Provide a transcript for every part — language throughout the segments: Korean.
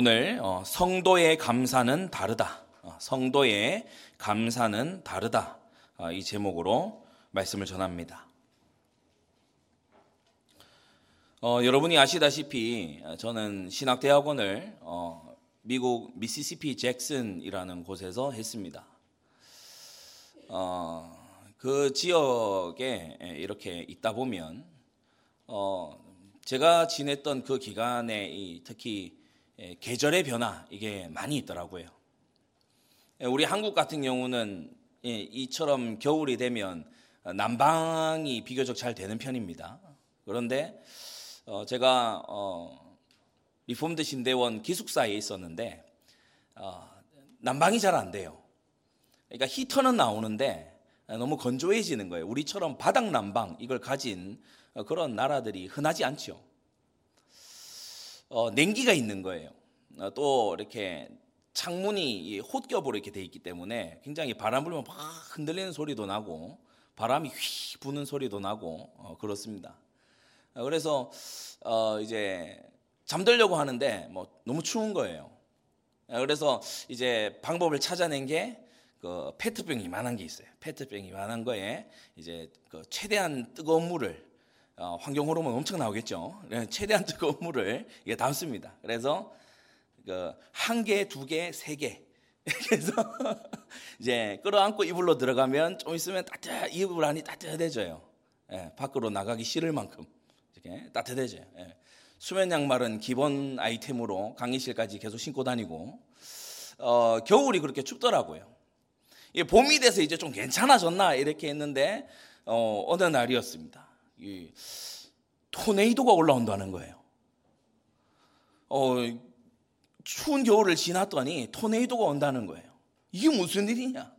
오늘 어, 성도의 감사는 다르다. 어, 성도의 감사는 다르다. 어, 이 제목으로 말씀을 전합니다. 어, 여러분이 아시다시피 저는 신학대학원을 어, 미국 미시시피 잭슨이라는 곳에서 했습니다. 어, 그 지역에 이렇게 있다 보면 어, 제가 지냈던 그 기간에 특히 계절의 변화 이게 많이 있더라고요. 우리 한국 같은 경우는 이처럼 겨울이 되면 난방이 비교적 잘 되는 편입니다. 그런데 어, 제가 어, Reformed 신대원 기숙사에 있었는데 어, 난방이 잘 안 돼요. 그러니까 히터는 나오는데 너무 건조해지는 거예요. 우리처럼 바닥 난방 이걸 가진 그런 나라들이 흔하지 않죠. 어, 냉기가 있는 거예요. 어, 또 이렇게 창문이 홑겹으로 이렇게 돼 있기 때문에 굉장히 바람 불면 막 흔들리는 소리도 나고 바람이 휘 부는 소리도 나고 어, 그렇습니다. 어, 그래서 어, 이제 잠들려고 하는데 뭐 너무 추운 거예요. 어, 그래서 이제 방법을 찾아낸 게 그 페트병 이만한 게 있어요. 페트병 이만한 거에 이제 그 최대한 뜨거운 물을 어, 환경 호르몬 엄청 나오겠죠. 최대한 뜨거운 물을 이게 담습니다. 그래서 그한 개, 두 개, 세 개. 그래서 이제 끌어안고 이불로 들어가면 좀 있으면 따뜻 이불 안이 따뜻해져요. 예, 밖으로 나가기 싫을 만큼 이렇게 따뜻해져요. 예. 수면 양말은 기본 아이템으로 강의실까지 계속 신고 다니고 어, 겨울이 그렇게 춥더라고요. 봄이 돼서 이제 좀 괜찮아졌나 이렇게 했는데 어, 어느 날이었습니다. 이 토네이도가 올라온다는 거예요. 어, 추운 겨울을 지났더니 토네이도가 온다는 거예요. 이게 무슨 일이냐?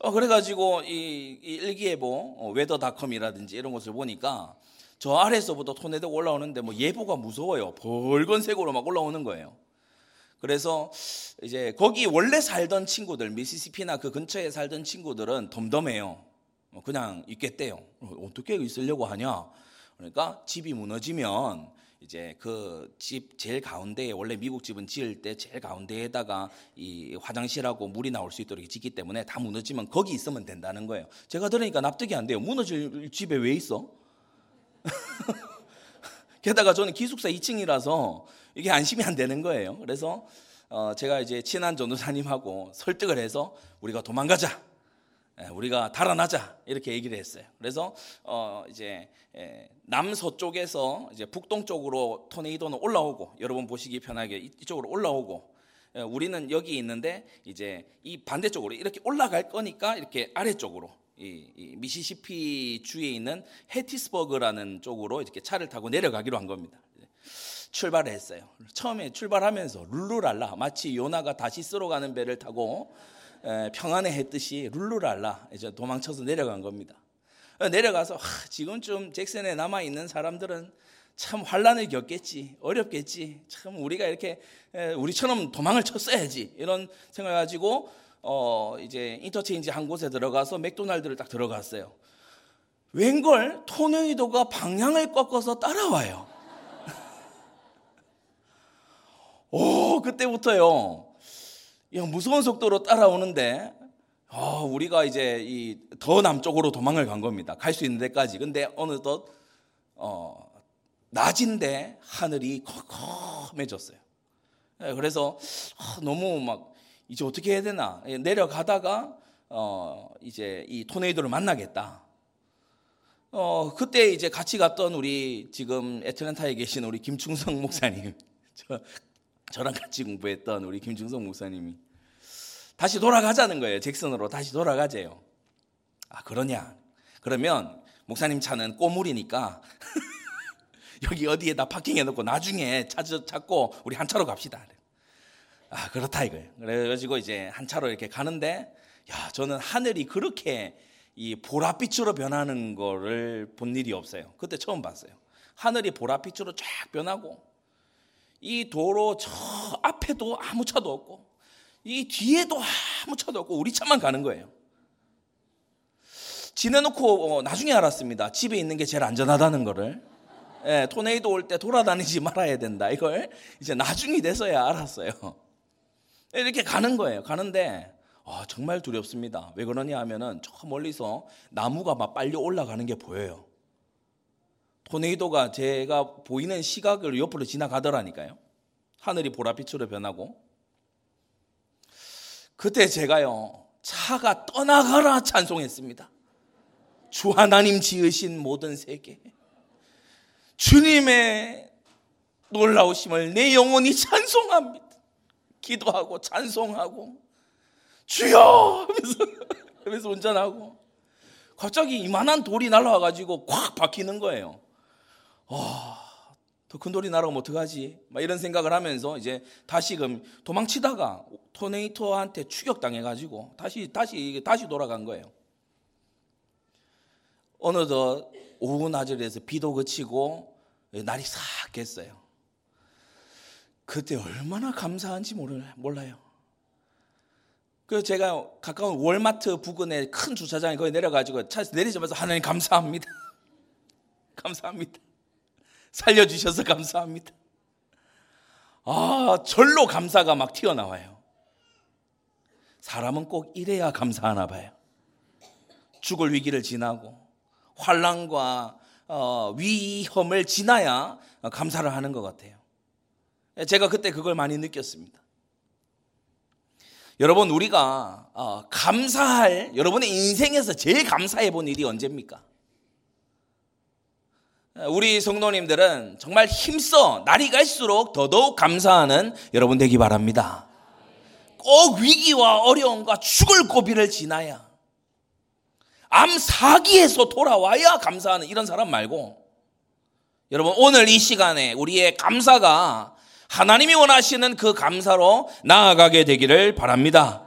어, 그래가지고 이, 이 일기예보 어, 웨더닷컴이라든지 이런 것을 보니까 저 아래에서부터 토네이도가 올라오는데 뭐 예보가 무서워요. 붉은색으로 막 올라오는 거예요. 그래서 이제 거기 원래 살던 친구들 미시시피나 그 근처에 살던 친구들은 덤덤해요. 어, 그냥 있겠대요. 어, 어떻게 있으려고 하냐? 그러니까 집이 무너지면 이제 그 집 제일 가운데에 원래 미국 집은 지을 때 제일 가운데에다가 이 화장실하고 물이 나올 수 있도록 짓기 때문에 다 무너지면 거기 있으면 된다는 거예요. 제가 들으니까 납득이 안 돼요. 무너질 집에 왜 있어? 게다가 저는 기숙사 2층이라서 이게 안심이 안 되는 거예요. 그래서 어 제가 이제 친한 전도사님하고 설득을 해서 우리가 도망가자. 예, 우리가 달아나자 이렇게 얘기를 했어요. 그래서 어 이제 예, 남서쪽에서 이제 북동쪽으로 토네이도는 올라오고 여러분 보시기 편하게 이쪽으로 올라오고 예, 우리는 여기 있는데 이제 이 반대쪽으로 이렇게 올라갈 거니까 이렇게 아래쪽으로 이, 이 미시시피 주에 있는 해티스버그라는 쪽으로 이렇게 차를 타고 내려가기로 한 겁니다. 출발을 했어요. 처음에 출발하면서 룰루랄라 마치 요나가 다시 쓰러 가는 배를 타고 평안해 했듯이 룰루랄라 이제 도망쳐서 내려간 겁니다. 내려가서 하, 지금쯤 잭슨에 남아 있는 사람들은 참 환란을 겪겠지, 어렵겠지. 참 우리가 이렇게 우리처럼 도망을 쳤어야지 이런 생각을 가지고 어 이제 인터체인지 한 곳에 들어가서 맥도날드를 딱 들어갔어요. 웬걸 토네이도가 방향을 꺾어서 따라와요. 오 그때부터요. 야, 무서운 속도로 따라오는데 어, 우리가 이제 이 더 남쪽으로 도망을 간 겁니다. 갈 수 있는 데까지. 근데 어느덧 어, 낮인데 하늘이 컴컴해졌어요. 예, 그래서 어, 너무 막 이제 어떻게 해야 되나 예, 내려가다가 어, 이제 이 토네이도를 만나겠다. 어, 그때 이제 같이 갔던 우리 지금 애틀랜타에 계신 우리 김충성 목사님, 저, 저랑 같이 공부했던 우리 김충성 목사님이 다시 돌아가자는 거예요. 잭슨으로 다시 돌아가재요. 아, 그러냐? 그러면 목사님 차는 꼬물이니까 여기 어디에다 파킹해 놓고 나중에 찾, 찾고 우리 한 차로 갑시다. 아, 그렇다 이거예요. 그래가지고 이제 한 차로 이렇게 가는데 야, 저는 하늘이 그렇게 이 보랏빛으로 변하는 거를 본 일이 없어요. 그때 처음 봤어요. 하늘이 보랏빛으로 쫙 변하고 이 도로 저 앞에도 아무 차도 없고 이 뒤에도 아무 차도 없고 우리 차만 가는 거예요. 지내놓고 어, 나중에 알았습니다. 집에 있는 게 제일 안전하다는 거를. 예, 토네이도 올 때 돌아다니지 말아야 된다. 이걸 이제 나중이 돼서야 알았어요. 이렇게 가는 거예요. 가는데 아, 정말 두렵습니다. 왜 그러냐 하면은 저 멀리서 나무가 막 빨리 올라가는 게 보여요. 토네이도가 제가 보이는 시각을 옆으로 지나가더라니까요. 하늘이 보랏빛으로 변하고. 그때 제가요, 차가 떠나가라 찬송했습니다. 주 하나님 지으신 모든 세계. 주님의 놀라우심을 내 영혼이 찬송합니다. 기도하고 찬송하고 주여 하면서, 하면서 운전하고 갑자기 이만한 돌이 날라와가지고 콱 박히는 거예요. 와, 더큰 돌이 날아오면 어떡하지? 막 이런 생각을 하면서 이제 다시금 도망치다가 토네이토한테 추격당해가지고 다시, 다시, 다시 돌아간 거예요. 어느덧 오후 낮을에서 비도 그치고 날이 싹 깼어요. 그때 얼마나 감사한지 몰라요. 그 제가 가까운 월마트 부근에 큰 주차장에 거기 내려가지고 차에서 내리자마자 하나님 감사합니다. 감사합니다. 살려주셔서 감사합니다. 아, 절로 감사가 막 튀어나와요. 사람은 꼭 이래야 감사하나 봐요. 죽을 위기를 지나고 환란과 어, 위험을 지나야 감사를 하는 것 같아요. 제가 그때 그걸 많이 느꼈습니다. 여러분 우리가 어, 감사할 여러분의 인생에서 제일 감사해 본 일이 언제입니까? 우리 성도님들은 정말 힘써 날이 갈수록 더더욱 감사하는 여러분 되기 바랍니다. 꼭 위기와 어려움과 죽을 고비를 지나야 암 사기에서 돌아와야 감사하는 이런 사람 말고 여러분 오늘 이 시간에 우리의 감사가 하나님이 원하시는 그 감사로 나아가게 되기를 바랍니다.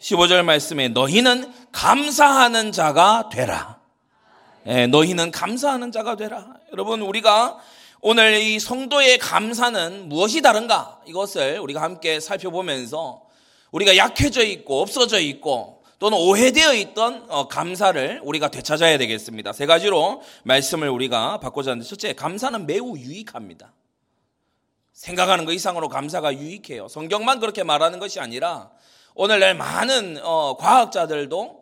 15절 말씀에 너희는 감사하는 자가 되라. 예, 너희는 감사하는 자가 되라. 여러분, 우리가 오늘 이 성도의 감사는 무엇이 다른가? 이것을 우리가 함께 살펴보면서 우리가 약해져 있고 없어져 있고 또는 오해되어 있던 어, 감사를 우리가 되찾아야 되겠습니다. 세 가지로 말씀을 우리가 바꾸자 하는데 첫째, 감사는 매우 유익합니다. 생각하는 것 이상으로 감사가 유익해요. 성경만 그렇게 말하는 것이 아니라 오늘날 많은 어, 과학자들도 어,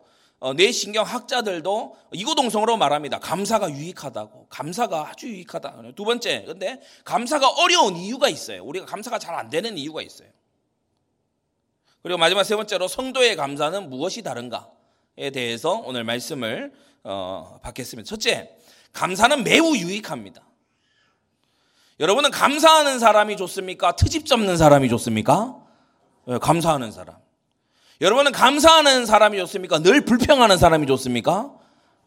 뇌신경 학자들도 이구동성으로 말합니다. 감사가 유익하다고. 감사가 아주 유익하다. 두 번째, 근데 감사가 어려운 이유가 있어요. 우리가 감사가 잘 안 되는 이유가 있어요. 그리고 마지막 세 번째로 성도의 감사는 무엇이 다른가에 대해서 오늘 말씀을 어, 받겠습니다. 첫째, 감사는 매우 유익합니다. 여러분은 감사하는 사람이 좋습니까? 트집 잡는 사람이 좋습니까? 네, 감사하는 사람. 여러분은 감사하는 사람이 좋습니까? 늘 불평하는 사람이 좋습니까?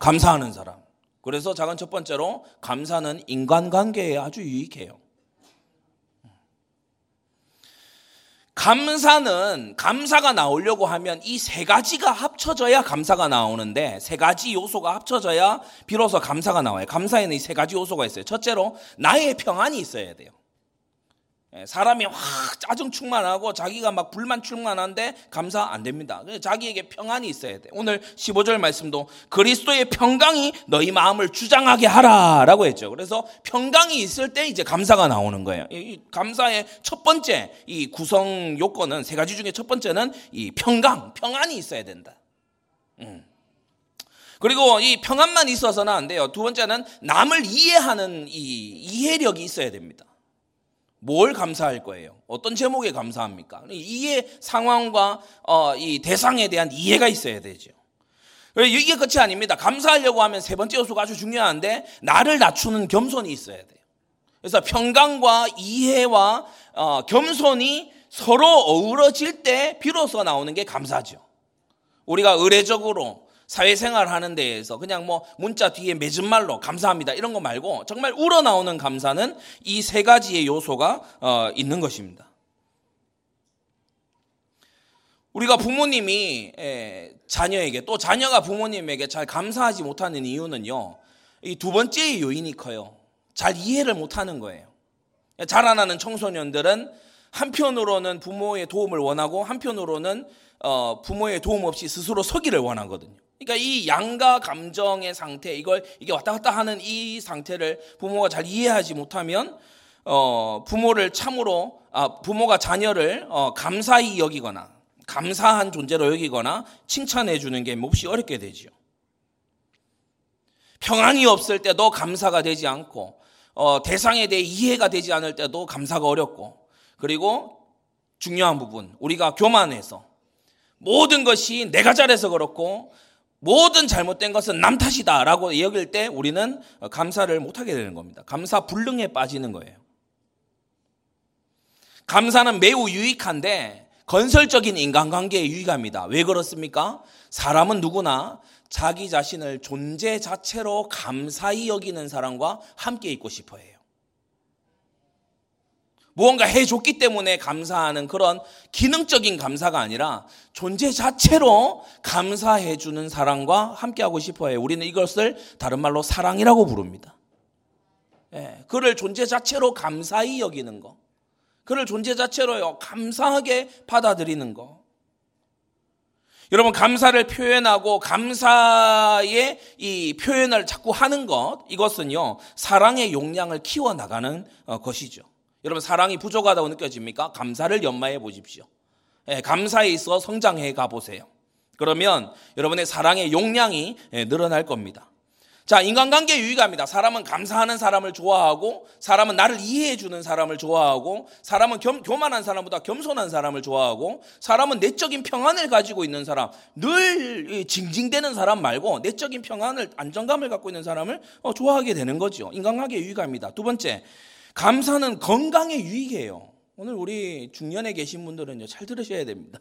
감사하는 사람. 그래서 작은 첫 번째로 감사는 인간관계에 아주 유익해요. 감사는 감사가 나오려고 하면 이 세 가지가 합쳐져야 감사가 나오는데 세 가지 요소가 합쳐져야 비로소 감사가 나와요. 감사에는 이 세 가지 요소가 있어요. 첫째로 나의 평안이 있어야 돼요. 예, 사람이 확 짜증 충만하고 자기가 막 불만 충만한데 감사 안 됩니다. 자기에게 평안이 있어야 돼. 오늘 15절 말씀도 그리스도의 평강이 너희 마음을 주장하게 하라라고 했죠. 그래서 평강이 있을 때 이제 감사가 나오는 거예요. 이 감사의 첫 번째 이 구성 요건은 세 가지 중에 첫 번째는 이 평강, 평안이 있어야 된다. 음. 그리고 이 평안만 있어서는 안 돼요. 두 번째는 남을 이해하는 이 이해력이 있어야 됩니다. 뭘 감사할 거예요? 어떤 제목에 감사합니까? 이해 상황과 어, 이 대상에 대한 이해가 있어야 되죠. 이게 끝이 아닙니다. 감사하려고 하면 세 번째 요소가 아주 중요한데 나를 낮추는 겸손이 있어야 돼요. 그래서 평강과 이해와 어, 겸손이 서로 어우러질 때 비로소 나오는 게 감사죠. 우리가 의례적으로 사회생활 하는 데에서 그냥 뭐 문자 뒤에 맺은 말로 감사합니다 이런 거 말고 정말 우러나오는 감사는 이 세 가지의 요소가 어, 있는 것입니다. 우리가 부모님이 자녀에게 또 자녀가 부모님에게 잘 감사하지 못하는 이유는요. 이 두 번째 요인이 커요. 잘 이해를 못하는 거예요. 자라나는 청소년들은 한편으로는 부모의 도움을 원하고 한편으로는 어, 부모의 도움 없이 스스로 서기를 원하거든요. 그러니까 이 양가 감정의 상태, 이걸 이게 왔다 갔다 하는 이 상태를 부모가 잘 이해하지 못하면 어, 부모를 참으로 아, 부모가 자녀를 어, 감사히 여기거나 감사한 존재로 여기거나 칭찬해 주는 게 몹시 어렵게 되지요. 평안이 없을 때도 감사가 되지 않고 어, 대상에 대해 이해가 되지 않을 때도 감사가 어렵고 그리고 중요한 부분 우리가 교만해서 모든 것이 내가 잘해서 그렇고 모든 잘못된 것은 남 탓이다라고 여길 때 우리는 감사를 못하게 되는 겁니다. 감사 불능에 빠지는 거예요. 감사는 매우 유익한데 건설적인 인간관계에 유익합니다. 왜 그렇습니까? 사람은 누구나 자기 자신을 존재 자체로 감사히 여기는 사람과 함께 있고 싶어 해요. 무언가 해줬기 때문에 감사하는 그런 기능적인 감사가 아니라 존재 자체로 감사해주는 사람과 함께하고 싶어 해요. 우리는 이것을 다른 말로 사랑이라고 부릅니다. 예, 그를 존재 자체로 감사히 여기는 거. 그를 존재 자체로요, 감사하게 받아들이는 거. 여러분, 감사를 표현하고 감사의 이 표현을 자꾸 하는 것, 이것은요, 사랑의 용량을 키워 나가는 어, 것이죠. 여러분, 사랑이 부족하다고 느껴집니까? 감사를 연마해 보십시오. 예, 감사에 있어 성장해 가보세요. 그러면 여러분의 사랑의 용량이 예, 늘어날 겁니다. 자, 인간관계 유익합니다. 사람은 감사하는 사람을 좋아하고, 사람은 나를 이해해주는 사람을 좋아하고, 사람은 겸, 교만한 사람보다 겸손한 사람을 좋아하고, 사람은 내적인 평안을 가지고 있는 사람, 늘 징징대는 사람 말고, 내적인 평안을, 안정감을 갖고 있는 사람을 어, 좋아하게 되는 거죠. 인간관계 유익합니다. 두 번째, 감사는 건강에 유익해요. 오늘 우리 중년에 계신 분들은요, 잘 들으셔야 됩니다.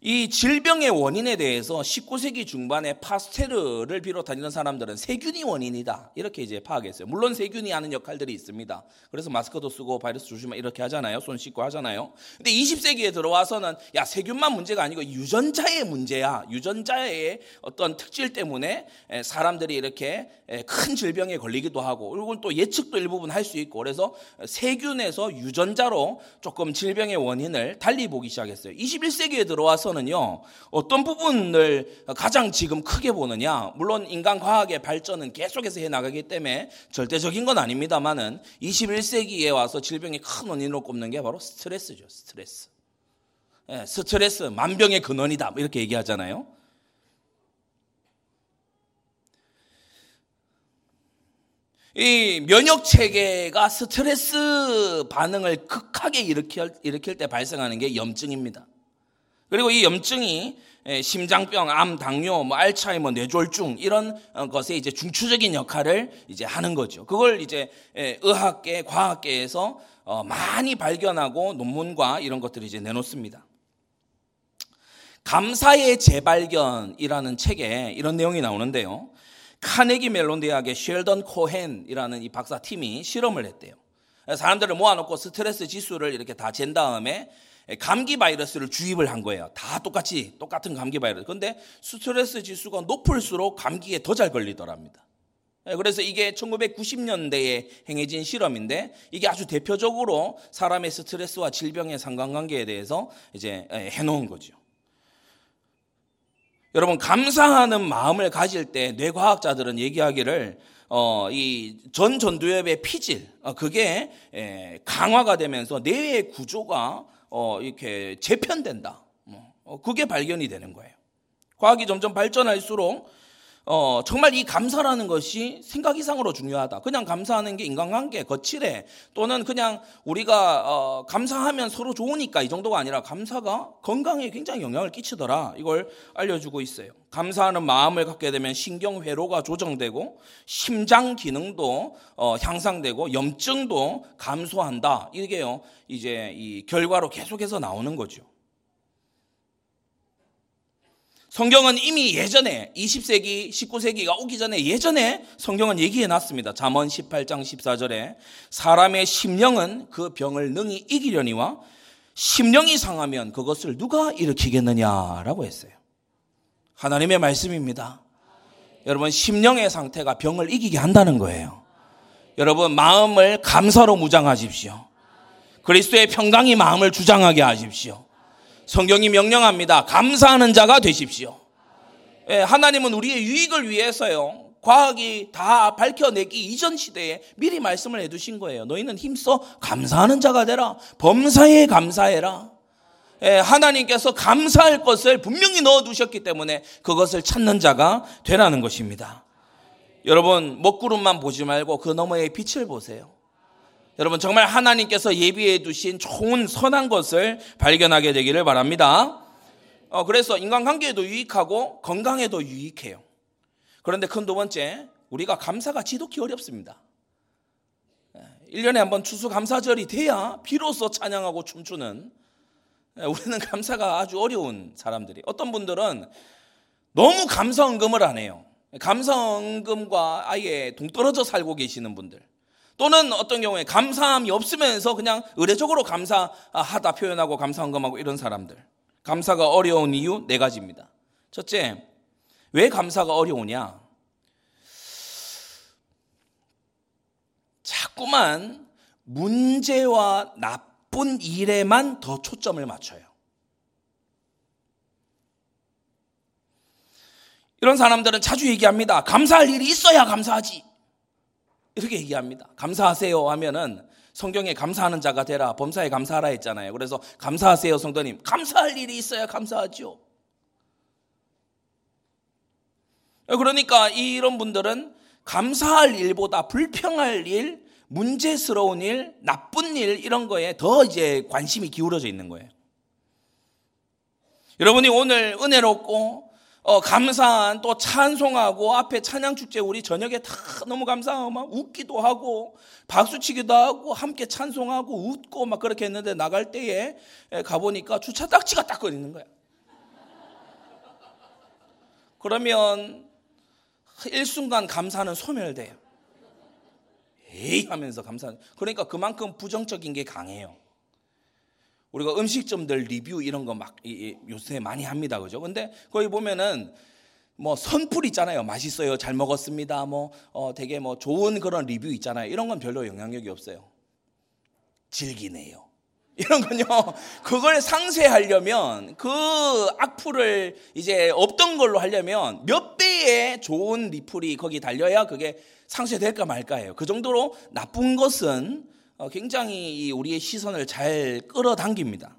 이 질병의 원인에 대해서 19세기 중반에 파스테르를 비롯한 이런 사람들은 세균이 원인이다. 이렇게 이제 파악했어요. 물론 세균이 하는 역할들이 있습니다. 그래서 마스크도 쓰고 바이러스 조심하 이렇게 하잖아요. 손 씻고 하잖아요. 근데 20세기에 들어와서는 야, 세균만 문제가 아니고 유전자의 문제야. 유전자의 어떤 특질 때문에 사람들이 이렇게 큰 질병에 걸리기도 하고 그리고 또 예측도 일부분 할 수 있고 그래서 세균에서 유전자로 조금 질병의 원인을 달리 보기 시작했어요. 21세기에 들어와서 대해서는요, 어떤 부분을 가장 지금 크게 보느냐, 물론 인간 과학의 발전은 계속해서 해 나가기 때문에 절대적인 건 아닙니다만은 21세기에 와서 질병의 큰 원인으로 꼽는 게 바로 스트레스죠, 스트레스. 예, 스트레스, 만병의 근원이다. 뭐 이렇게 얘기하잖아요. 이 면역 체계가 스트레스 반응을 극하게 일으킬, 일으킬 때 발생하는 게 염증입니다. 그리고 이 염증이 심장병, 암, 당뇨, 뭐 알츠하이머, 뇌졸중 이런 어, 것에 이제 중추적인 역할을 이제 하는 거죠. 그걸 이제 의학계, 과학계에서 어, 많이 발견하고 논문과 이런 것들을 이제 내놓습니다. 감사의 재발견이라는 책에 이런 내용이 나오는데요. 카네기 멜론 대학의 쉘던 코헨이라는 이 박사 팀이 실험을 했대요. 사람들을 모아놓고 스트레스 지수를 이렇게 다 잰 다음에 감기 바이러스를 주입을 한 거예요. 다 똑같이 똑같은 감기 바이러스. 근데 스트레스 지수가 높을수록 감기에 더 잘 걸리더랍니다. 예, 그래서 이게 1990년대에 행해진 실험인데 이게 아주 대표적으로 사람의 스트레스와 질병의 상관관계에 대해서 이제 예, 해놓은 거죠. 여러분 감사하는 마음을 가질 때 뇌과학자들은 얘기하기를 어, 이 전 전두엽의 피질 어, 그게 에, 강화가 되면서 뇌의 구조가 어, 이렇게 재편된다. 뭐, 어, 그게 발견이 되는 거예요. 과학이 점점 발전할수록 어, 정말 이 감사라는 것이 생각 이상으로 중요하다. 그냥 감사하는 게 인간관계, 거칠해. 또는 그냥 우리가 어, 감사하면 서로 좋으니까 이 정도가 아니라 감사가 건강에 굉장히 영향을 끼치더라. 이걸 알려주고 있어요. 감사하는 마음을 갖게 되면 신경회로가 조정되고 심장 기능도 어, 향상되고 염증도 감소한다. 이게요. 이제 이 결과로 계속해서 나오는 거죠. 성경은 이미 예전에 20세기, 19세기가 오기 전에 예전에 성경은 얘기해 놨습니다. 잠언 18장 14절에 사람의 심령은 그 병을 능히 이기려니와 심령이 상하면 그것을 누가 일으키겠느냐라고 했어요. 하나님의 말씀입니다. 여러분 심령의 상태가 병을 이기게 한다는 거예요. 여러분 마음을 감사로 무장하십시오. 그리스도의 평강이 마음을 주장하게 하십시오. 성경이 명령합니다. 감사하는 자가 되십시오. 예, 하나님은 우리의 유익을 위해서요. 과학이 다 밝혀내기 이전 시대에 미리 말씀을 해두신 거예요. 너희는 힘써 감사하는 자가 되라. 범사에 감사해라. 예, 하나님께서 감사할 것을 분명히 넣어두셨기 때문에 그것을 찾는 자가 되라는 것입니다. 여러분, 먹구름만 보지 말고 그 너머의 빛을 보세요. 여러분, 정말 하나님께서 예비해 두신 좋은 선한 것을 발견하게 되기를 바랍니다. 어, 그래서 인간관계에도 유익하고 건강에도 유익해요. 그런데 큰 두 번째, 우리가 감사가 지독히 어렵습니다. 1년에 한 번 추수감사절이 돼야 비로소 찬양하고 춤추는 우리는 감사가 아주 어려운 사람들이 어떤 분들은 너무 감사헌금을 안 해요. 감사헌금과 아예 동떨어져 살고 계시는 분들. 또는 어떤 경우에 감사함이 없으면서 그냥 의례적으로 감사하다 표현하고 감사헌금하고 이런 사람들. 감사가 어려운 이유 네 가지입니다. 첫째, 왜 감사가 어려우냐? 자꾸만 문제와 나쁜 일에만 더 초점을 맞춰요. 이런 사람들은 자주 얘기합니다. 감사할 일이 있어야 감사하지. 이렇게 얘기합니다. 감사하세요 하면은 성경에 감사하는 자가 되라, 범사에 감사하라 했잖아요. 그래서 감사하세요, 성도님. 감사할 일이 있어야 감사하죠. 그러니까 이런 분들은 감사할 일보다 불평할 일, 문제스러운 일, 나쁜 일 이런 거에 더 이제 관심이 기울어져 있는 거예요. 여러분이 오늘 은혜롭고 어, 감사한 또 찬송하고 앞에 찬양 축제 우리 저녁에 다 너무 감사하고 막 웃기도 하고 박수치기도 하고 함께 찬송하고 웃고 막 그렇게 했는데 나갈 때에 가보니까 주차 딱지가 딱 거리는 거야. 그러면 일순간 감사는 소멸돼요. 에이 하면서 감사. 그러니까 그만큼 부정적인 게 강해요. 우리가 음식점들 리뷰 이런 거 막 요새 많이 합니다. 그죠? 근데 거기 보면은 뭐 선풀 있잖아요. 맛있어요. 잘 먹었습니다. 뭐 어, 되게 뭐 좋은 그런 리뷰 있잖아요. 이런 건 별로 영향력이 없어요. 즐기네요. 이런 건요, 그걸 상쇄하려면 그 악플을 이제 없던 걸로 하려면 몇 배의 좋은 리플이 거기 달려야 그게 상쇄될까 말까예요. 그 정도로 나쁜 것은 어, 굉장히 우리의 시선을 잘 끌어당깁니다.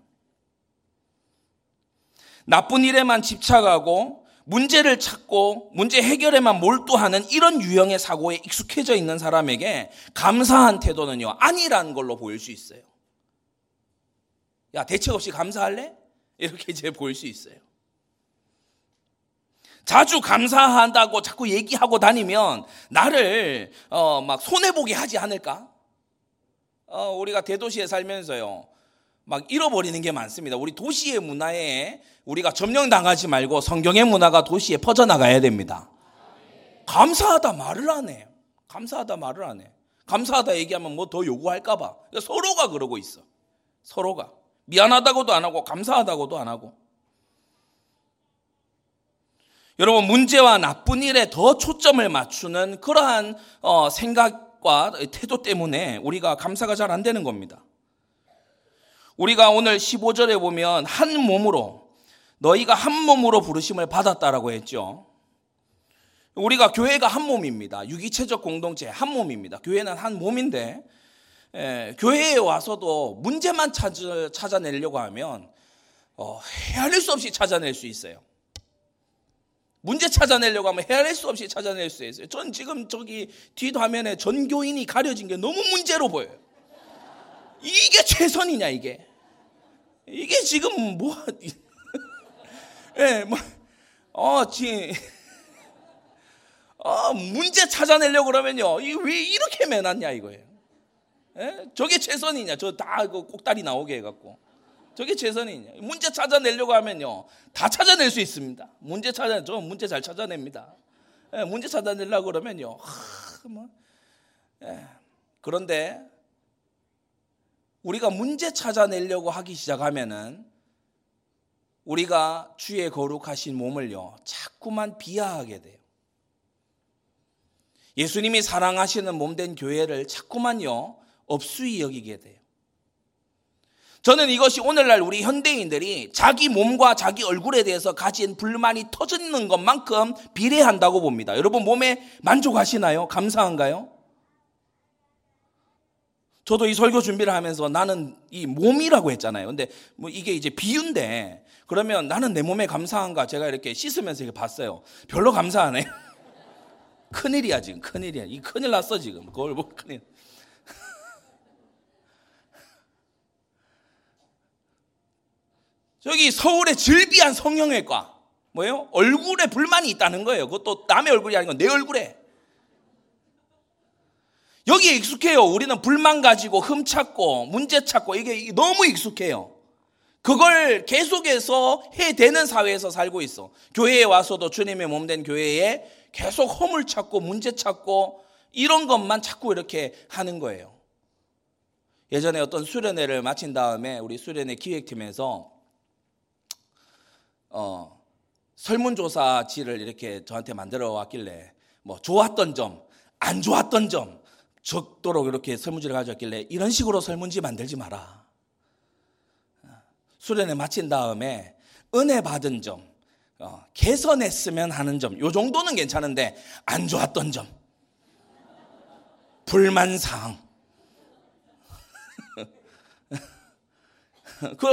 나쁜 일에만 집착하고 문제를 찾고 문제 해결에만 몰두하는 이런 유형의 사고에 익숙해져 있는 사람에게 감사한 태도는요, 아니라는 걸로 보일 수 있어요. 야, 대책 없이 감사할래? 이렇게 이제 보일 수 있어요. 자주 감사한다고 자꾸 얘기하고 다니면 나를 어, 막 손해 보게 하지 않을까? 어, 우리가 대도시에 살면서요. 막 잃어버리는 게 많습니다. 우리 도시의 문화에 우리가 점령당하지 말고 성경의 문화가 도시에 퍼져나가야 됩니다. 감사하다 말을 안 해. 감사하다 말을 안 해. 감사하다 얘기하면 뭐 더 요구할까봐. 그러니까 서로가 그러고 있어. 서로가. 미안하다고도 안 하고, 감사하다고도 안 하고. 여러분, 문제와 나쁜 일에 더 초점을 맞추는 그러한 어, 생각, 생각과 태도 때문에 우리가 감사가 잘 안 되는 겁니다. 우리가 오늘 15절에 보면 한 몸으로 너희가 한 몸으로 부르심을 받았다라고 했죠. 우리가 교회가 한 몸입니다. 유기체적 공동체 한 몸입니다. 교회는 한 몸인데 에, 교회에 와서도 문제만 찾, 찾아내려고 하면 어, 헤아릴 수 없이 찾아낼 수 있어요. 문제 찾아내려고 하면 헤아릴 수 없이 찾아낼 수 있어요. 전 지금 저기 뒷화면에 전교인이 가려진 게 너무 문제로 보여요. 이게 최선이냐, 이게. 이게 지금 뭐, 예, 네, 뭐, 어, 지, 어, 문제 찾아내려고 그러면요. 이게 왜 이렇게 매놨냐, 이거예요. 예? 저게 최선이냐. 저다그 꼭다리 나오게 해갖고. 저게 최선이냐. 문제 찾아내려고 하면요. 다 찾아낼 수 있습니다. 문제 찾아, 저 문제 잘 찾아냅니다. 예, 문제 찾아내려고 그러면요. 하, 뭐, 예. 그런데 우리가 문제 찾아내려고 하기 시작하면은 우리가 주의 거룩하신 몸을요. 자꾸만 비하하게 돼요. 예수님이 사랑하시는 몸 된 교회를 자꾸만요. 업수히 여기게 돼요. 저는 이것이 오늘날 우리 현대인들이 자기 몸과 자기 얼굴에 대해서 가진 불만이 터지는 것만큼 비례한다고 봅니다. 여러분 몸에 만족하시나요? 감사한가요? 저도 이 설교 준비를 하면서 나는 이 몸이라고 했잖아요. 근데 뭐 이게 이제 비유인데 그러면 나는 내 몸에 감사한가 제가 이렇게 씻으면서 이렇게 봤어요. 별로 감사하네. 큰일이야 지금 큰일이야. 이 큰일 났어 지금. 그걸 뭐 큰일. 저기 서울의 즐비한 성형외과 뭐예요? 얼굴에 불만이 있다는 거예요. 그것도 남의 얼굴이 아니고 내 얼굴에. 여기에 익숙해요. 우리는 불만 가지고 흠 찾고 문제 찾고 이게 너무 익숙해요. 그걸 계속해서 해대는 사회에서 살고 있어. 교회에 와서도 주님의 몸 된 교회에 계속 허물 찾고 문제 찾고 이런 것만 자꾸 이렇게 하는 거예요. 예전에 어떤 수련회를 마친 다음에 우리 수련회 기획팀에서 어, 설문조사지를 이렇게 저한테 만들어 왔길래 뭐 좋았던 점, 안 좋았던 점 적도록 이렇게 설문지를 가져왔길래 이런 식으로 설문지 만들지 마라. 수련회 마친 다음에 은혜 받은 점, 어, 개선했으면 하는 점, 요 정도는 괜찮은데 안 좋았던 점, 불만 사항. 그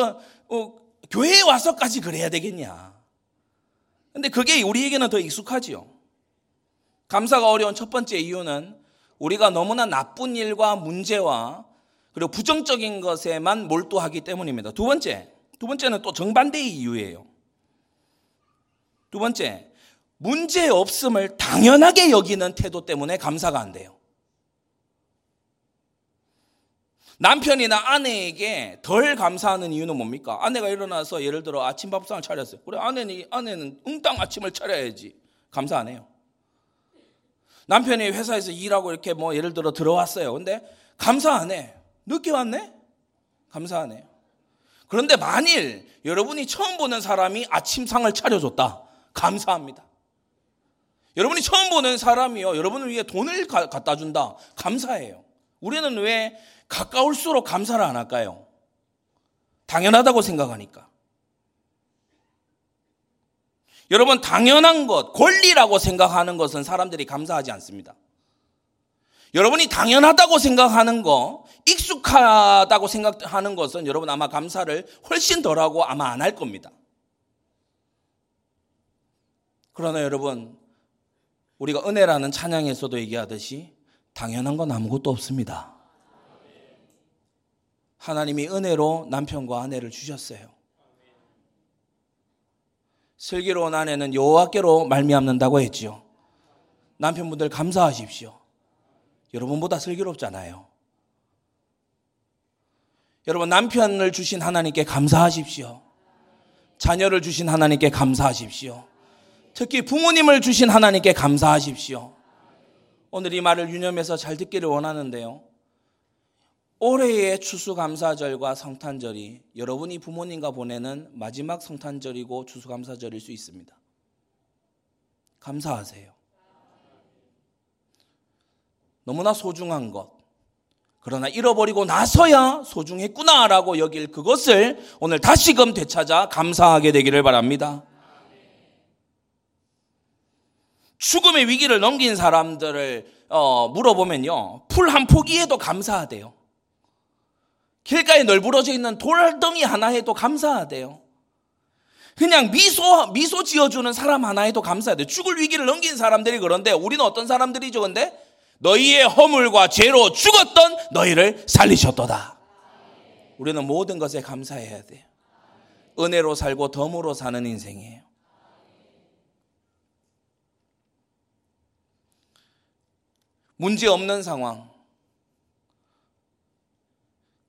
어, 교회에 와서까지 그래야 되겠냐? 근데 그게 우리에게는 더 익숙하지요. 감사가 어려운 첫 번째 이유는 우리가 너무나 나쁜 일과 문제와 그리고 부정적인 것에만 몰두하기 때문입니다. 두 번째, 두 번째는 또 정반대의 이유예요. 두 번째, 문제 없음을 당연하게 여기는 태도 때문에 감사가 안 돼요. 남편이나 아내에게 덜 감사하는 이유는 뭡니까? 아내가 일어나서 예를 들어 아침 밥상을 차렸어요. 그래 아내는 아내는 응당 아침을 차려야지. 감사 안 해요. 남편이 회사에서 일하고 이렇게 뭐 예를 들어 들어왔어요. 근데 감사 안 해. 늦게 왔네? 감사 안 해요. 그런데 만일 여러분이 처음 보는 사람이 아침상을 차려줬다. 감사합니다. 여러분이 처음 보는 사람이요. 여러분을 위해 돈을 갖다 준다. 감사해요. 우리는 왜 가까울수록 감사를 안 할까요? 당연하다고 생각하니까. 여러분, 당연한 것, 권리라고 생각하는 것은 사람들이 감사하지 않습니다. 여러분이 당연하다고 생각하는 거, 익숙하다고 생각하는 것은 여러분 아마 감사를 훨씬 덜하고 아마 안 할 겁니다. 그러나 여러분, 우리가 은혜라는 찬양에서도 얘기하듯이 당연한 건 아무것도 없습니다. 하나님이 은혜로 남편과 아내를 주셨어요. 슬기로운 아내는 여호와께로 말미암는다고 했지요. 남편분들 감사하십시오. 여러분보다 슬기롭잖아요. 여러분 남편을 주신 하나님께 감사하십시오. 자녀를 주신 하나님께 감사하십시오. 특히 부모님을 주신 하나님께 감사하십시오. 오늘 이 말을 유념해서 잘 듣기를 원하는데요. 올해의 추수감사절과 성탄절이 여러분이 부모님과 보내는 마지막 성탄절이고 추수감사절일 수 있습니다. 감사하세요. 너무나 소중한 것. 그러나 잃어버리고 나서야 소중했구나라고 여길 그것을 오늘 다시금 되찾아 감사하게 되기를 바랍니다. 죽음의 위기를 넘긴 사람들을 어, 물어보면요. 풀 한 포기에도 감사하대요. 길가에 널브러져 있는 돌덩이 하나에도 감사하대요. 그냥 미소, 미소 지어주는 사람 하나에도 감사해요. 죽을 위기를 넘긴 사람들이 그런데 우리는 어떤 사람들이죠, 근데? 너희의 허물과 죄로 죽었던 너희를 살리셨도다. 우리는 모든 것에 감사해야 돼요. 은혜로 살고 덤으로 사는 인생이에요. 문제 없는 상황.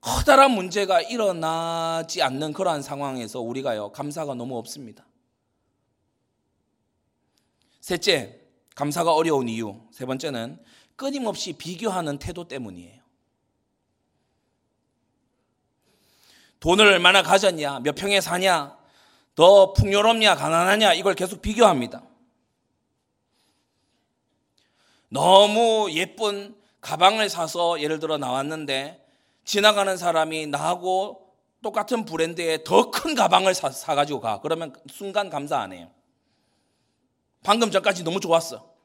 커다란 문제가 일어나지 않는 그러한 상황에서 우리가요, 감사가 너무 없습니다. 셋째, 감사가 어려운 이유. 세 번째는 끊임없이 비교하는 태도 때문이에요. 돈을 얼마나 가졌냐, 몇 평에 사냐, 더 풍요롭냐, 가난하냐, 이걸 계속 비교합니다. 너무 예쁜 가방을 사서 예를 들어 나왔는데 지나가는 사람이 나하고 똑같은 브랜드의 더 큰 가방을 사, 사가지고 가. 그러면 순간 감사 안 해요. 방금 전까지 너무 좋았어.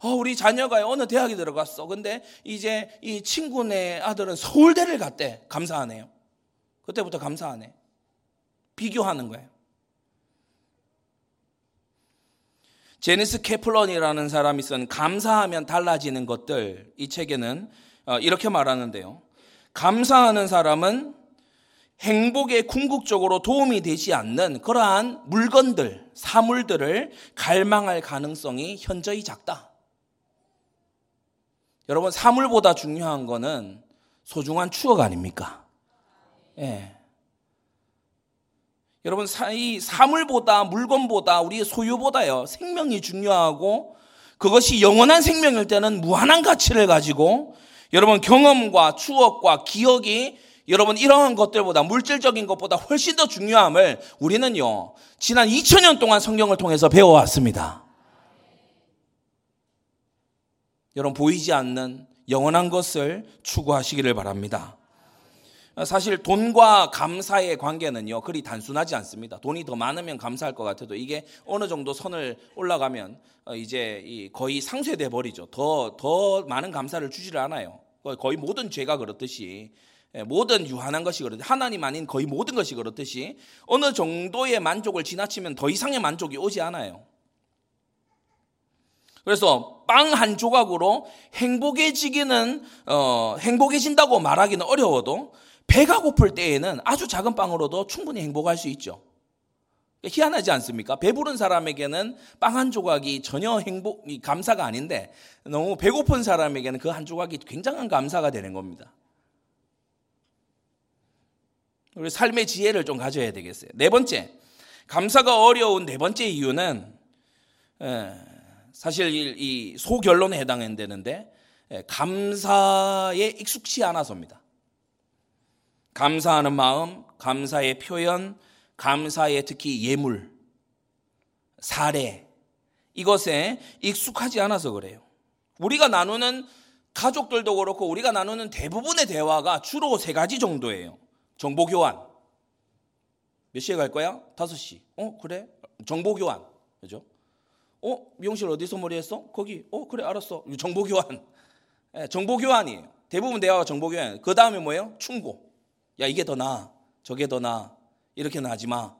어, 우리 자녀가 어느 대학에 들어갔어. 근데 이제 이 친구네 아들은 서울대를 갔대. 감사하네요. 그때부터 감사하네. 비교하는 거예요. 제니스 케플런이라는 사람이 쓴 감사하면 달라지는 것들 이 책에는 어, 이렇게 말하는데요. 감사하는 사람은 행복에 궁극적으로 도움이 되지 않는 그러한 물건들, 사물들을 갈망할 가능성이 현저히 작다. 여러분, 사물보다 중요한 거는 소중한 추억 아닙니까? 예. 여러분, 이 사물보다, 물건보다, 우리의 소유보다요, 생명이 중요하고, 그것이 영원한 생명일 때는 무한한 가치를 가지고, 여러분, 경험과 추억과 기억이 여러분, 이러한 것들보다, 물질적인 것보다 훨씬 더 중요함을 우리는요, 지난 2000년 동안 성경을 통해서 배워왔습니다. 여러분 보이지 않는 영원한 것을 추구하시기를 바랍니다. 사실 돈과 감사의 관계는요, 그리 단순하지 않습니다. 돈이 더 많으면 감사할 것 같아도 이게 어느 정도 선을 올라가면 어, 이제 거의 상쇄돼 버리죠. 더, 더 많은 감사를 주지를 않아요. 거의 모든 죄가 그렇듯이 예, 모든 유한한 것이 그렇듯이 하나님 아닌 거의 모든 것이 그렇듯이 어느 정도의 만족을 지나치면 더 이상의 만족이 오지 않아요. 그래서 빵 한 조각으로 행복해지기는 어, 행복해진다고 말하기는 어려워도 배가 고플 때에는 아주 작은 빵으로도 충분히 행복할 수 있죠. 희한하지 않습니까? 배부른 사람에게는 빵 한 조각이 전혀 행복, 감사가 아닌데 너무 배고픈 사람에게는 그 한 조각이 굉장한 감사가 되는 겁니다. 우리 삶의 지혜를 좀 가져야 되겠어요. 네 번째, 감사가 어려운 네 번째 이유는 에, 사실 이 소결론에 해당되는데 감사에 익숙치 않아서입니다. 감사하는 마음, 감사의 표현, 감사의 특히 예물, 사례 이것에 익숙하지 않아서 그래요. 우리가 나누는 가족들도 그렇고 우리가 나누는 대부분의 대화가 주로 세 가지 정도예요. 정보 교환. 몇 시에 갈 거야? 5시. 어, 그래? 정보 교환. 그죠? 어? 미용실 어디서 머리 했어? 거기. 어? 그래, 알았어. 정보 교환. 예, 정보 교환이에요. 대부분 대화가 정보 교환. 그 다음에 뭐예요? 충고. 야, 이게 더 나아. 저게 더 나아. 이렇게는 하지 마.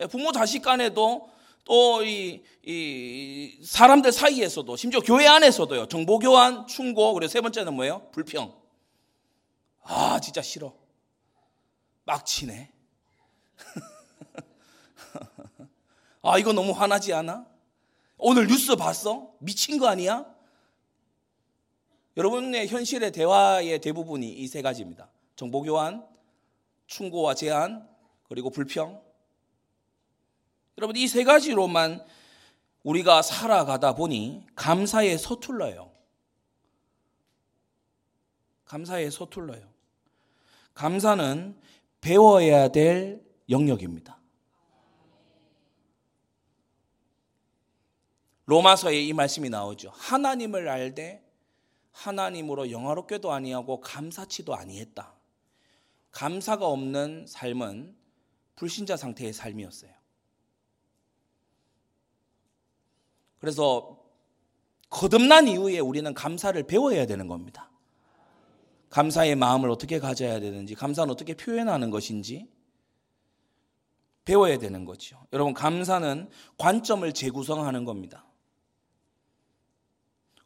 예, 부모 자식 간에도 또 이, 이 사람들 사이에서도 심지어 교회 안에서도요. 정보 교환, 충고, 그리고 세 번째는 뭐예요? 불평. 아, 진짜 싫어. 막 치네. 아, 이거 너무 화나지 않아? 오늘 뉴스 봤어? 미친 거 아니야? 여러분의 현실의 대화의 대부분이 이 세 가지입니다. 정보 교환, 충고와 제한, 그리고 불평. 여러분, 이 세 가지로만 우리가 살아가다 보니 감사에 서툴러요. 감사에 서툴러요. 감사는 배워야 될 영역입니다. 로마서에 이 말씀이 나오죠. 하나님을 알되 하나님으로 영화롭게도 아니하고 감사치도 아니했다. 감사가 없는 삶은 불신자 상태의 삶이었어요. 그래서 거듭난 이후에 우리는 감사를 배워야 되는 겁니다. 감사의 마음을 어떻게 가져야 되는지, 감사는 어떻게 표현하는 것인지 배워야 되는 거죠. 여러분, 감사는 관점을 재구성하는 겁니다.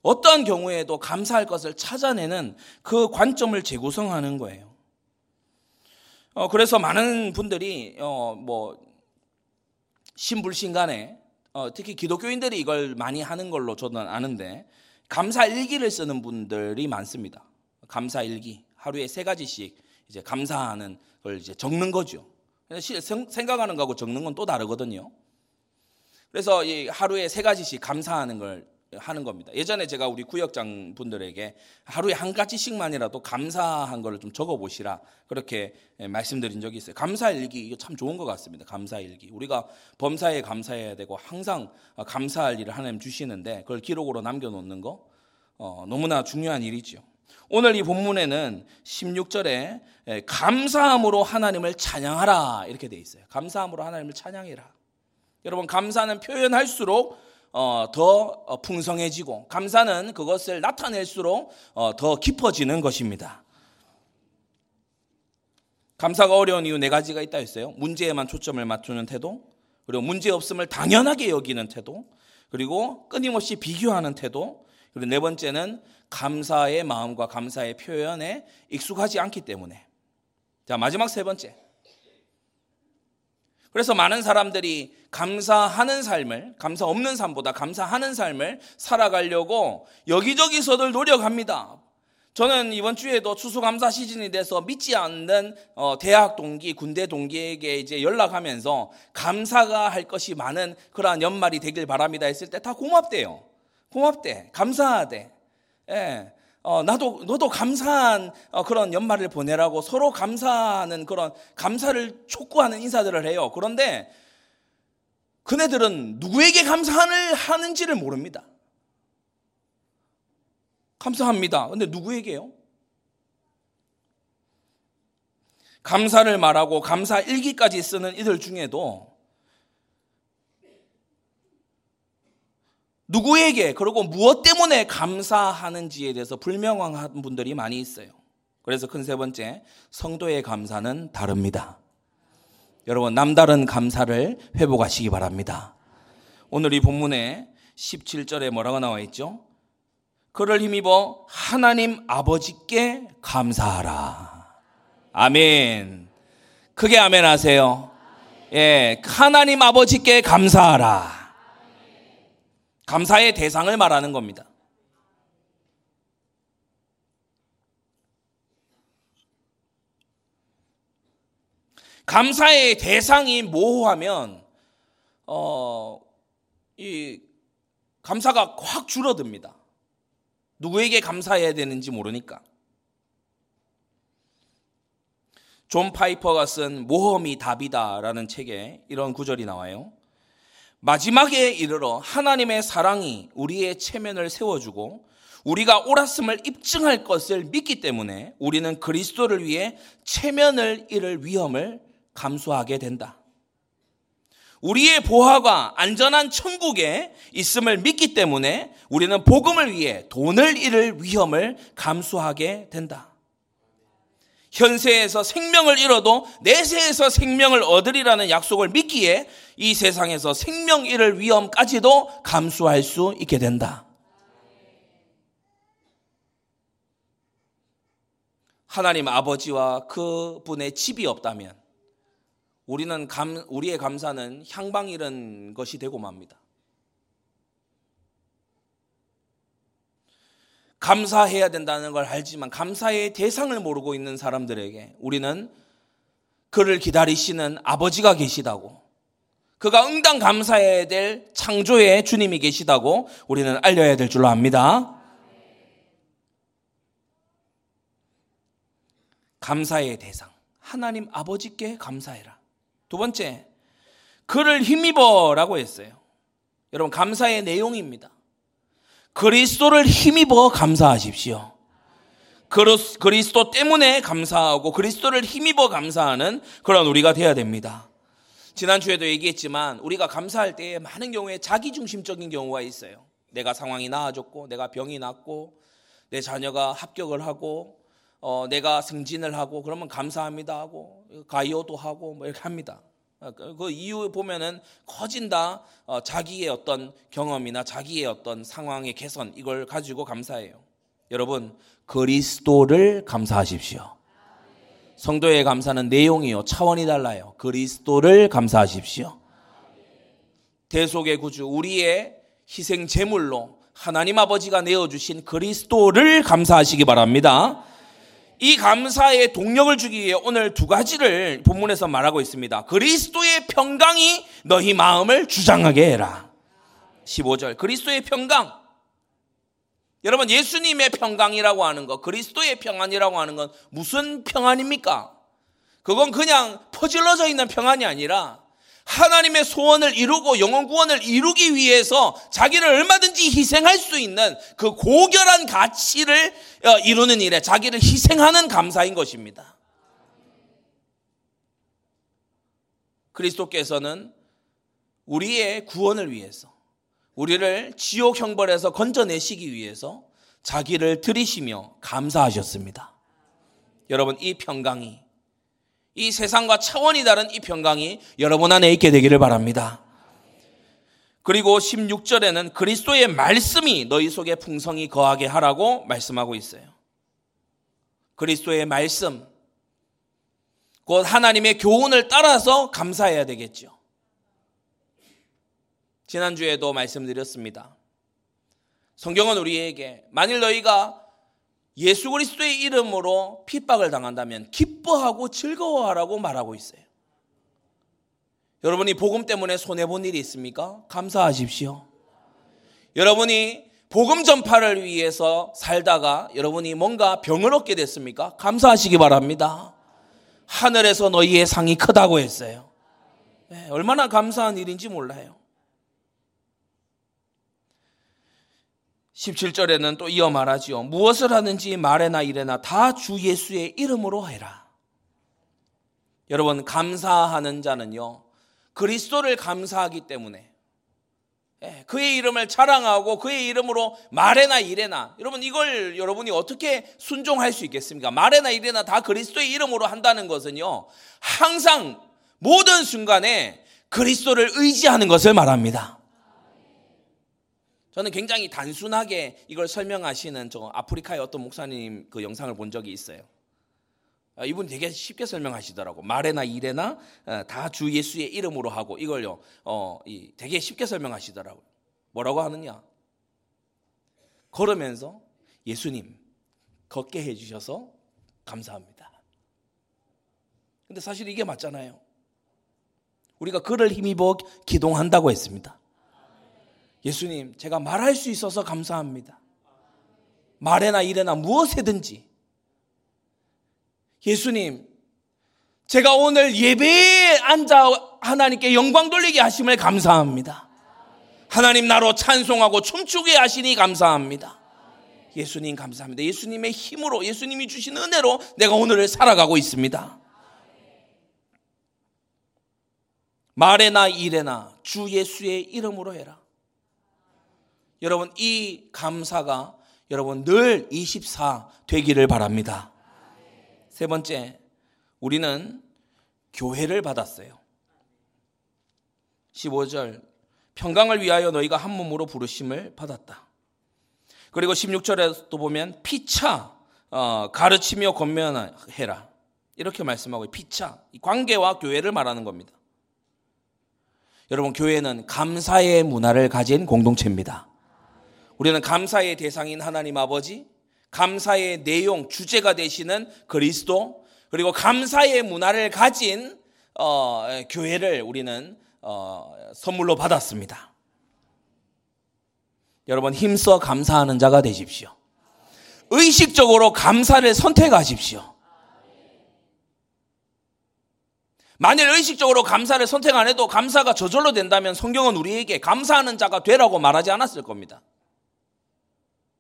어떠한 경우에도 감사할 것을 찾아내는 그 관점을 재구성하는 거예요. 어, 그래서 많은 분들이 어, 뭐 신불신 간에 어, 특히 기독교인들이 이걸 많이 하는 걸로 저는 아는데 감사 일기를 쓰는 분들이 많습니다. 감사 일기 하루에 세 가지씩 이제 감사하는 걸 이제 적는 거죠. 생각하는 거하고 적는 건 또 다르거든요. 그래서 이 하루에 세 가지씩 감사하는 걸 하는 겁니다. 예전에 제가 우리 구역장 분들에게 하루에 한 가지씩만이라도 감사한 거를 좀 적어 보시라 그렇게 말씀드린 적이 있어요. 감사 일기 이거 참 좋은 것 같습니다. 감사 일기 우리가 범사에 감사해야 되고 항상 감사할 일을 하나님 주시는데 그걸 기록으로 남겨 놓는 거 어, 너무나 중요한 일이죠. 오늘 이 본문에는 16절에 감사함으로 하나님을 찬양하라 이렇게 돼 있어요. 감사함으로 하나님을 찬양해라. 여러분 감사는 표현할수록 어, 더 어, 풍성해지고 감사는 그것을 나타낼수록 어, 더 깊어지는 것입니다. 감사가 어려운 이유 네 가지가 있다 했어요. 문제에만 초점을 맞추는 태도, 그리고 문제 없음을 당연하게 여기는 태도, 그리고 끊임없이 비교하는 태도, 그리고 네 번째는 감사의 마음과 감사의 표현에 익숙하지 않기 때문에. 자, 마지막 세 번째. 그래서 많은 사람들이 감사하는 삶을, 감사 없는 삶보다 감사하는 삶을 살아가려고 여기저기서들 노력합니다. 저는 이번 주에도 추수감사 시즌이 돼서 믿지 않는 어, 대학 동기, 군대 동기에게 이제 연락하면서 감사가 할 것이 많은 그러한 연말이 되길 바랍니다 했을 때 다 고맙대요. 고맙대. 감사하대. 예. 어, 나도, 너도 감사한 어, 그런 연말을 보내라고 서로 감사하는 그런 감사를 촉구하는 인사들을 해요. 그런데 그네들은 누구에게 감사를 하는지를 모릅니다. 감사합니다. 근데 누구에게요? 감사를 말하고 감사 일기까지 쓰는 이들 중에도 누구에게 그리고 무엇 때문에 감사하는지에 대해서 불명확한 분들이 많이 있어요. 그래서 큰 세 번째 성도의 감사는 다릅니다. 여러분 남다른 감사를 회복하시기 바랍니다. 오늘 이 본문에 17절에 뭐라고 나와 있죠? 그를 힘입어 하나님 아버지께 감사하라. 아멘. 크게 아멘 하세요. 예, 하나님 아버지께 감사하라. 감사의 대상을 말하는 겁니다. 감사의 대상이 모호하면 어, 이 감사가 확 줄어듭니다. 누구에게 감사해야 되는지 모르니까. 존 파이퍼가 쓴 모험이 답이다라는 책에 이런 구절이 나와요. 마지막에 이르러 하나님의 사랑이 우리의 체면을 세워주고 우리가 옳았음을 입증할 것을 믿기 때문에 우리는 그리스도를 위해 체면을 잃을 위험을 감수하게 된다. 우리의 보화가 안전한 천국에 있음을 믿기 때문에 우리는 복음을 위해 돈을 잃을 위험을 감수하게 된다. 현세에서 생명을 잃어도 내세에서 생명을 얻으리라는 약속을 믿기에 이 세상에서 생명 잃을 위험까지도 감수할 수 있게 된다. 하나님 아버지와 그 분의 집이 없다면 우리는 감, 우리의 감사는 향방 잃은 것이 되고 맙니다. 감사해야 된다는 걸 알지만 감사의 대상을 모르고 있는 사람들에게 우리는 그를 기다리시는 아버지가 계시다고 그가 응당 감사해야 될 창조의 주님이 계시다고 우리는 알려야 될 줄로 압니다. 감사의 대상 하나님 아버지께 감사해라. 두 번째 그를 힘입어라고 했어요. 여러분 감사의 내용입니다. 그리스도를 힘입어 감사하십시오. 그리스도 때문에 감사하고 그리스도를 힘입어 감사하는 그런 우리가 되어야 됩니다. 지난주에도 얘기했지만 우리가 감사할 때 많은 경우에 자기중심적인 경우가 있어요. 내가 상황이 나아졌고 내가 병이 낫고 내 자녀가 합격을 하고 어, 내가 승진을 하고 그러면 감사합니다 하고 가이오도 하고 뭐 이렇게 합니다. 어, 그, 그 이유 보면은 커진다 어, 자기의 어떤 경험이나 자기의 어떤 상황의 개선 이걸 가지고 감사해요. 여러분 그리스도를 감사하십시오. 성도의 감사는 내용이요 차원이 달라요. 그리스도를 감사하십시오. 대속의 구주 우리의 희생 제물로 하나님 아버지가 내어 주신 그리스도를 감사하시기 바랍니다. 이 감사의 동력을 주기 위해 오늘 두 가지를 본문에서 말하고 있습니다. 그리스도의 평강이 너희 마음을 주장하게 해라. 15절. 그리스도의 평강. 여러분, 예수님의 평강이라고 하는 것, 그리스도의 평안이라고 하는 건 무슨 평안입니까? 그건 그냥 퍼질러져 있는 평안이 아니라 하나님의 소원을 이루고 영원 구원을 이루기 위해서 자기를 얼마든지 희생할 수 있는 그 고결한 가치를 어, 이루는 일에 자기를 희생하는 감사인 것입니다. 그리스도께서는 우리의 구원을 위해서 우리를 지옥 형벌에서 건져내시기 위해서 자기를 들이시며 감사하셨습니다. 여러분 이 평강이 이 세상과 차원이 다른 이 평강이 여러분 안에 있게 되기를 바랍니다. 그리고 16절에는 그리스도의 말씀이 너희 속에 풍성히 거하게 하라고 말씀하고 있어요. 그리스도의 말씀, 곧 하나님의 교훈을 따라서 감사해야 되겠죠. 지난주에도 말씀드렸습니다. 성경은 우리에게 만일 너희가 예수 그리스도의 이름으로 핍박을 당한다면 기뻐하고 즐거워하라고 말하고 있어요. 여러분이 복음 때문에 손해 본 일이 있습니까? 감사하십시오. 여러분이 복음 전파를 위해서 살다가 여러분이 뭔가 병을 얻게 됐습니까? 감사하시기 바랍니다. 하늘에서 너희의 상이 크다고 했어요. 네, 얼마나 감사한 일인지 몰라요. 17절에는 또 이어 말하지요. 무엇을 하는지 말에나 일에나 다 주 예수의 이름으로 해라. 여러분, 감사하는 자는요, 그리스도를 감사하기 때문에, 예, 그의 이름을 자랑하고 그의 이름으로 말에나 일에나, 여러분, 이걸 여러분이 어떻게 순종할 수 있겠습니까? 말에나 일에나 다 그리스도의 이름으로 한다는 것은요, 항상 모든 순간에 그리스도를 의지하는 것을 말합니다. 저는 굉장히 단순하게 이걸 설명하시는 저 아프리카의 어떤 목사님 그 영상을 본 적이 있어요. 아, 이분 되게 쉽게 설명하시더라고. 말에나 일에나 어, 다주 예수의 이름으로 하고 이걸요. 어, 되게 쉽게 설명하시더라고요. 뭐라고 하느냐? 걸으면서 예수님 걷게 해 주셔서 감사합니다. 근데 사실 이게 맞잖아요. 우리가 그를 힘입어 기동한다고 했습니다. 예수님, 제가 말할 수 있어서 감사합니다. 말에나 일에나 무엇에든지. 예수님, 제가 오늘 예배에 앉아 하나님께 영광 돌리게 하심을 감사합니다. 하나님 나로 찬송하고 춤추게 하시니 감사합니다. 예수님 감사합니다. 예수님의 힘으로, 예수님이 주신 은혜로 내가 오늘을 살아가고 있습니다. 말에나 일에나 주 예수의 이름으로 해라. 여러분 이 감사가 여러분 늘 24 되기를 바랍니다. 세 번째, 우리는 교회를 받았어요. 15절, 평강을 위하여 너희가 한 몸으로 부르심을 받았다. 그리고 16절에도 보면 피차 어, 가르치며 권면해라. 이렇게 말씀하고 피차 관계와 교회를 말하는 겁니다. 여러분 교회는 감사의 문화를 가진 공동체입니다. 우리는 감사의 대상인 하나님 아버지, 감사의 내용, 주제가 되시는 그리스도, 그리고 감사의 문화를 가진 어, 교회를 우리는 어, 선물로 받았습니다. 여러분 힘써 감사하는 자가 되십시오. 의식적으로 감사를 선택하십시오. 만일 의식적으로 감사를 선택 안 해도 감사가 저절로 된다면 성경은 우리에게 감사하는 자가 되라고 말하지 않았을 겁니다.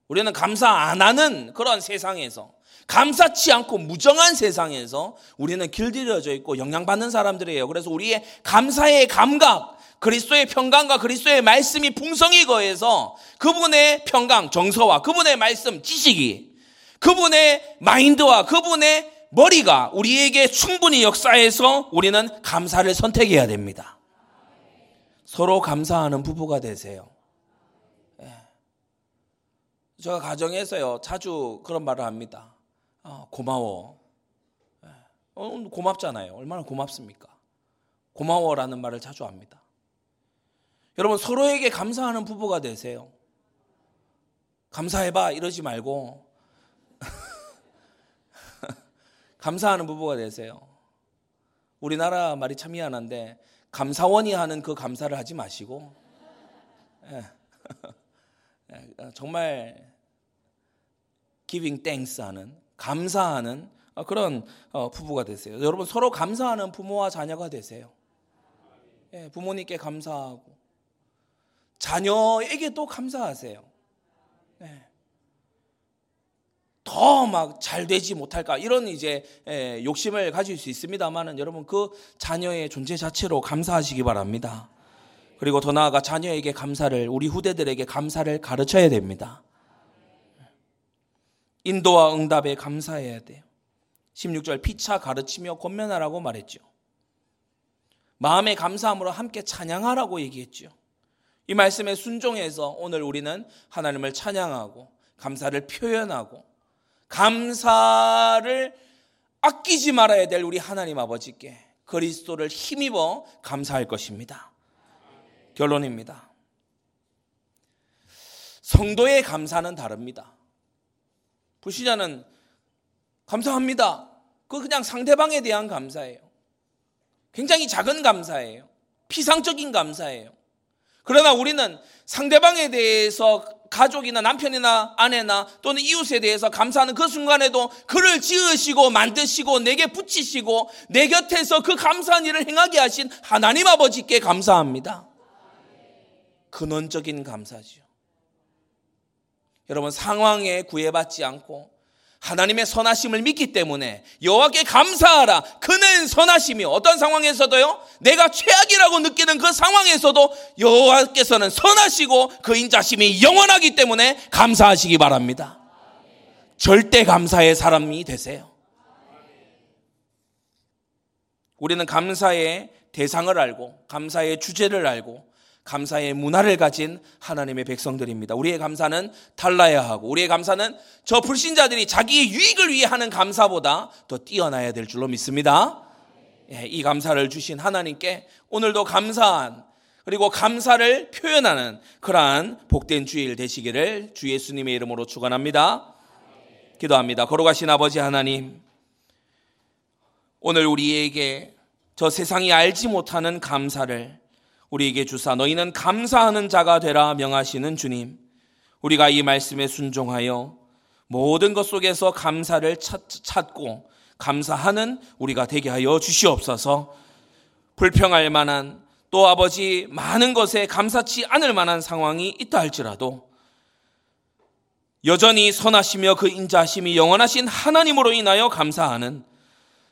우리는 감사 안 하는 그런 세상에서 감사치 않고 무정한 세상에서 우리는 길들여져 있고 영향받는 사람들이에요. 그래서 우리의 감사의 감각, 그리스도의 평강과 그리스도의 말씀이 풍성히 거해서 그분의 평강, 정서와 그분의 말씀, 지식이 그분의 마인드와 그분의 머리가 우리에게 충분히 역사해서 우리는 감사를 선택해야 됩니다. 서로 감사하는 부부가 되세요. 제가 가정에서요 자주 그런 말을 합니다. 어, 고마워. 예. 어, 고맙잖아요. 얼마나 고맙습니까? 고마워라는 말을 자주 합니다. 여러분 서로에게 감사하는 부부가 되세요. 감사해봐 이러지 말고 감사하는 부부가 되세요. 우리나라 말이 참 미안한데 감사원이 하는 그 감사를 하지 마시고 예. 예, 정말 giving thanks 하는 감사하는 어, 그런 어, 부부가 되세요. 여러분 서로 감사하는 부모와 자녀가 되세요. 예, 부모님께 감사하고 자녀에게도 감사하세요. 예. 더막 잘 되지 못할까 이런 이제 예, 욕심을 가질 수 있습니다만은 여러분 그 자녀의 존재 자체로 감사하시기 바랍니다. 그리고 더 나아가 자녀에게 감사를 우리 후대들에게 감사를 가르쳐야 됩니다. 인도와 응답에 감사해야 돼요. 16절 피차 가르치며 권면하라고 말했죠. 마음의 감사함으로 함께 찬양하라고 얘기했죠. 이 말씀에 순종해서 오늘 우리는 하나님을 찬양하고 감사를 표현하고 감사를 아끼지 말아야 될 우리 하나님 아버지께 그리스도를 힘입어 감사할 것입니다. 결론입니다. 성도의 감사는 다릅니다. 불신자는 감사합니다. 그 그냥 상대방에 대한 감사예요. 굉장히 작은 감사예요. 피상적인 감사예요. 그러나 우리는 상대방에 대해서 가족이나 남편이나 아내나 또는 이웃에 대해서 감사하는 그 순간에도 그를 지으시고 만드시고 내게 붙이시고 내 곁에서 그 감사한 일을 행하게 하신 하나님 아버지께 감사합니다. 근원적인 감사죠. 여러분 상황에 구애받지 않고 하나님의 선하심을 믿기 때문에 여호와께 감사하라. 그는 선하심이 어떤 상황에서도요. 내가 최악이라고 느끼는 그 상황에서도 여호와께서는 선하시고 그 인자심이 영원하기 때문에 감사하시기 바랍니다. 절대 감사의 사람이 되세요. 우리는 감사의 대상을 알고 감사의 주제를 알고 감사의 문화를 가진 하나님의 백성들입니다. 우리의 감사는 달라야 하고 우리의 감사는 저 불신자들이 자기의 유익을 위해 하는 감사보다 더 뛰어나야 될 줄로 믿습니다. 예, 이 감사를 주신 하나님께 오늘도 감사한 그리고 감사를 표현하는 그러한 복된 주일 되시기를 주 예수님의 이름으로 축원합니다. 기도합니다. 걸어가신 아버지 하나님 오늘 우리에게 저 세상이 알지 못하는 감사를 우리에게 주사 너희는 감사하는 자가 되라 명하시는 주님. 우리가 이 말씀에 순종하여 모든 것 속에서 감사를 찾 고 감사하는 우리가 되게 하여 주시옵소서. 불평할 만한 또 아버지 많은 것에 감사치 않을 만한 상황이 있다 할지라도 여전히 선하시며 그 인자심이 영원하신 하나님으로 인하여 감사하는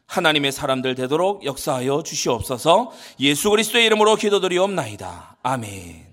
하나님의 사람들 되도록 역사하여 주시옵소서 예수 그리스도의 이름으로 기도드리옵나이다. 아멘.